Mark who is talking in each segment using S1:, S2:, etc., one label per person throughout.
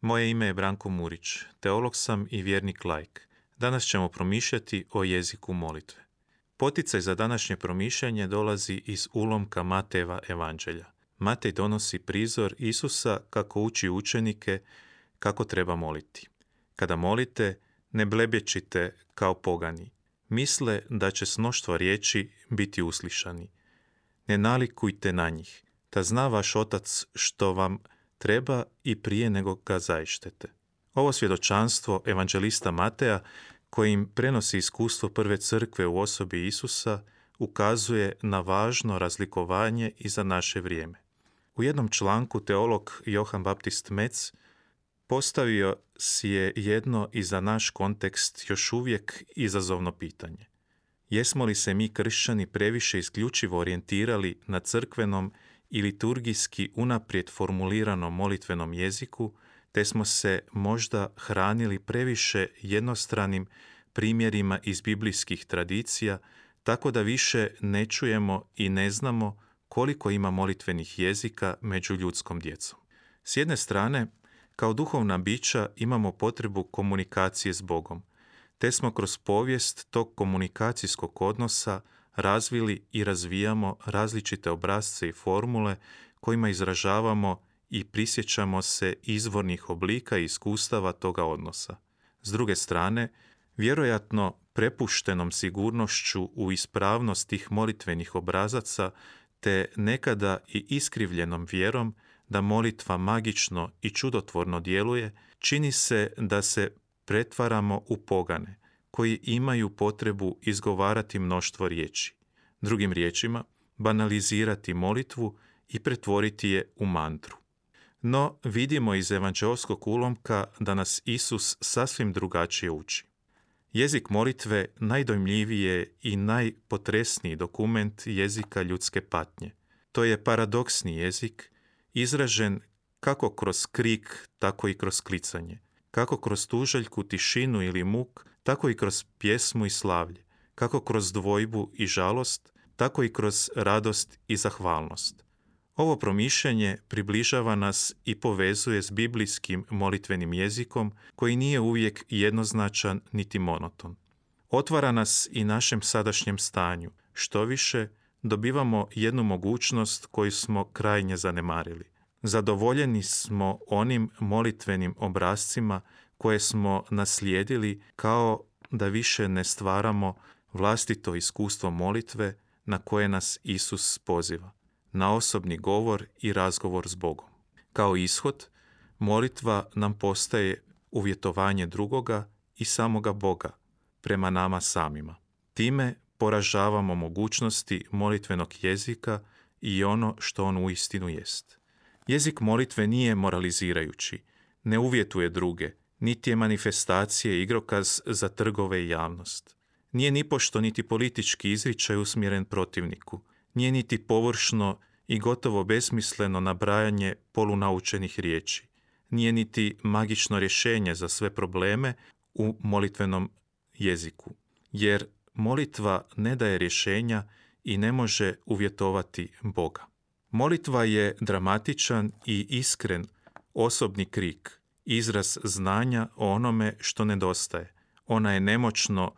S1: Moje ime je Branko Murić, teolog sam i vjernik lajk. Danas ćemo promišljati o jeziku molitve. Poticaj za današnje promišljanje dolazi iz ulomka Mateva evanđelja. Matej donosi prizor Isusa kako uči učenike kako treba moliti. Kada molite, ne blebječite kao pogani. Misle da će s riječi biti uslišani. Ne nalikujte na njih, ta zna vaš otac što vam treba i prije nego ga zaištete. Ovo svjedočanstvo evanđelista Mateja, kojim prenosi iskustvo prve crkve u osobi Isusa, ukazuje na važno razlikovanje i za naše vrijeme. U jednom članku teolog Johan Baptist Metz postavio si je jedno i za naš kontekst još uvijek izazovno pitanje. Jesmo li se mi kršćani previše isključivo orijentirali na crkvenom i liturgijski unaprijed formuliranom molitvenom jeziku, te smo se možda hranili previše jednostranim primjerima iz biblijskih tradicija, tako da više ne čujemo i ne znamo koliko ima molitvenih jezika među ljudskom djecom. S jedne strane, kao duhovna bića imamo potrebu komunikacije s Bogom, te smo kroz povijest tog komunikacijskog odnosa razvili i razvijamo različite obrazce i formule kojima izražavamo i prisjećamo se izvornih oblika i iskustava toga odnosa. S druge strane, vjerojatno prepuštenom sigurnošću u ispravnost tih molitvenih obrazaca te nekada i iskrivljenom vjerom da molitva magično i čudotvorno djeluje, čini se da se pretvaramo u pogane, koji imaju potrebu izgovarati mnoštvo riječi. Drugim riječima, banalizirati molitvu i pretvoriti je u mantru. No, vidimo iz evanđelskog ulomka da nas Isus sasvim drugačije uči. Jezik molitve najdojmljivije i najpotresniji dokument jezika ljudske patnje. To je paradoksni jezik, izražen kako kroz krik, tako i kroz klicanje, kako kroz tužaljku, tišinu ili muk, tako i kroz pjesmu i slavlje, kako kroz dvojbu i žalost, tako i kroz radost i zahvalnost. Ovo promišljanje približava nas i povezuje s biblijskim molitvenim jezikom koji nije uvijek jednoznačan niti monoton. Otvara nas i našem sadašnjem stanju. Što više, dobivamo jednu mogućnost koju smo krajnje zanemarili. Zadovoljeni smo onim molitvenim obrazcima koje smo naslijedili kao da više ne stvaramo vlastito iskustvo molitve na koje nas Isus poziva, na osobni govor i razgovor s Bogom. Kao ishod, molitva nam postaje uvjetovanje drugoga i samoga Boga prema nama samima. Time poražavamo mogućnosti molitvenog jezika i ono što on uistinu jest. Jezik molitve nije moralizirajući, ne uvjetuje druge, niti je manifestacije igrokaz za trgove i javnost. Nije ni pošto niti politički izričaj usmjeren protivniku, nije niti površno i gotovo besmisleno nabrajanje polunaučenih riječi, nije niti magično rješenje za sve probleme u molitvenom jeziku, jer molitva ne daje rješenja i ne može uvjetovati Boga. Molitva je dramatičan i iskren osobni krik, izraz znanja o onome što nedostaje. Ona je nemoćno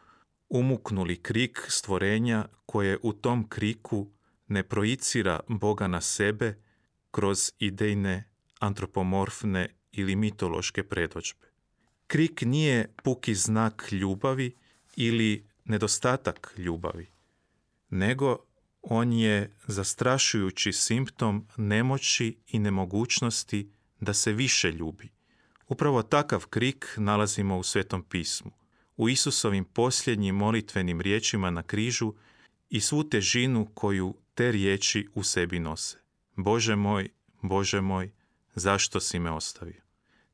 S1: umuknuli krik stvorenja koje u tom kriku ne projicira Boga na sebe kroz idejne, antropomorfne ili mitološke predođbe. Krik nije puki znak ljubavi ili nedostatak ljubavi, nego on je zastrašujući simptom nemoći i nemogućnosti da se više ljubi. Upravo takav krik nalazimo u Svetom pismu u Isusovim posljednjim molitvenim riječima na križu i svu težinu koju te riječi u sebi nose. Bože moj, Bože moj, zašto si me ostavio?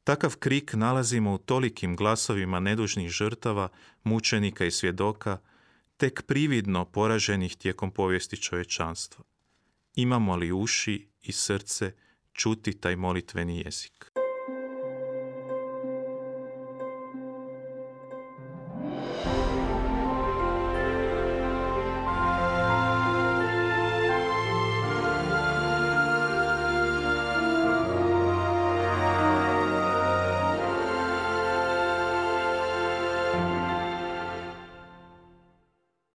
S1: Takav krik nalazimo u tolikim glasovima nedužnih žrtava, mučenika i svjedoka, tek prividno poraženih tijekom povijesti čovječanstva. Imamo li uši i srce čuti taj molitveni jezik?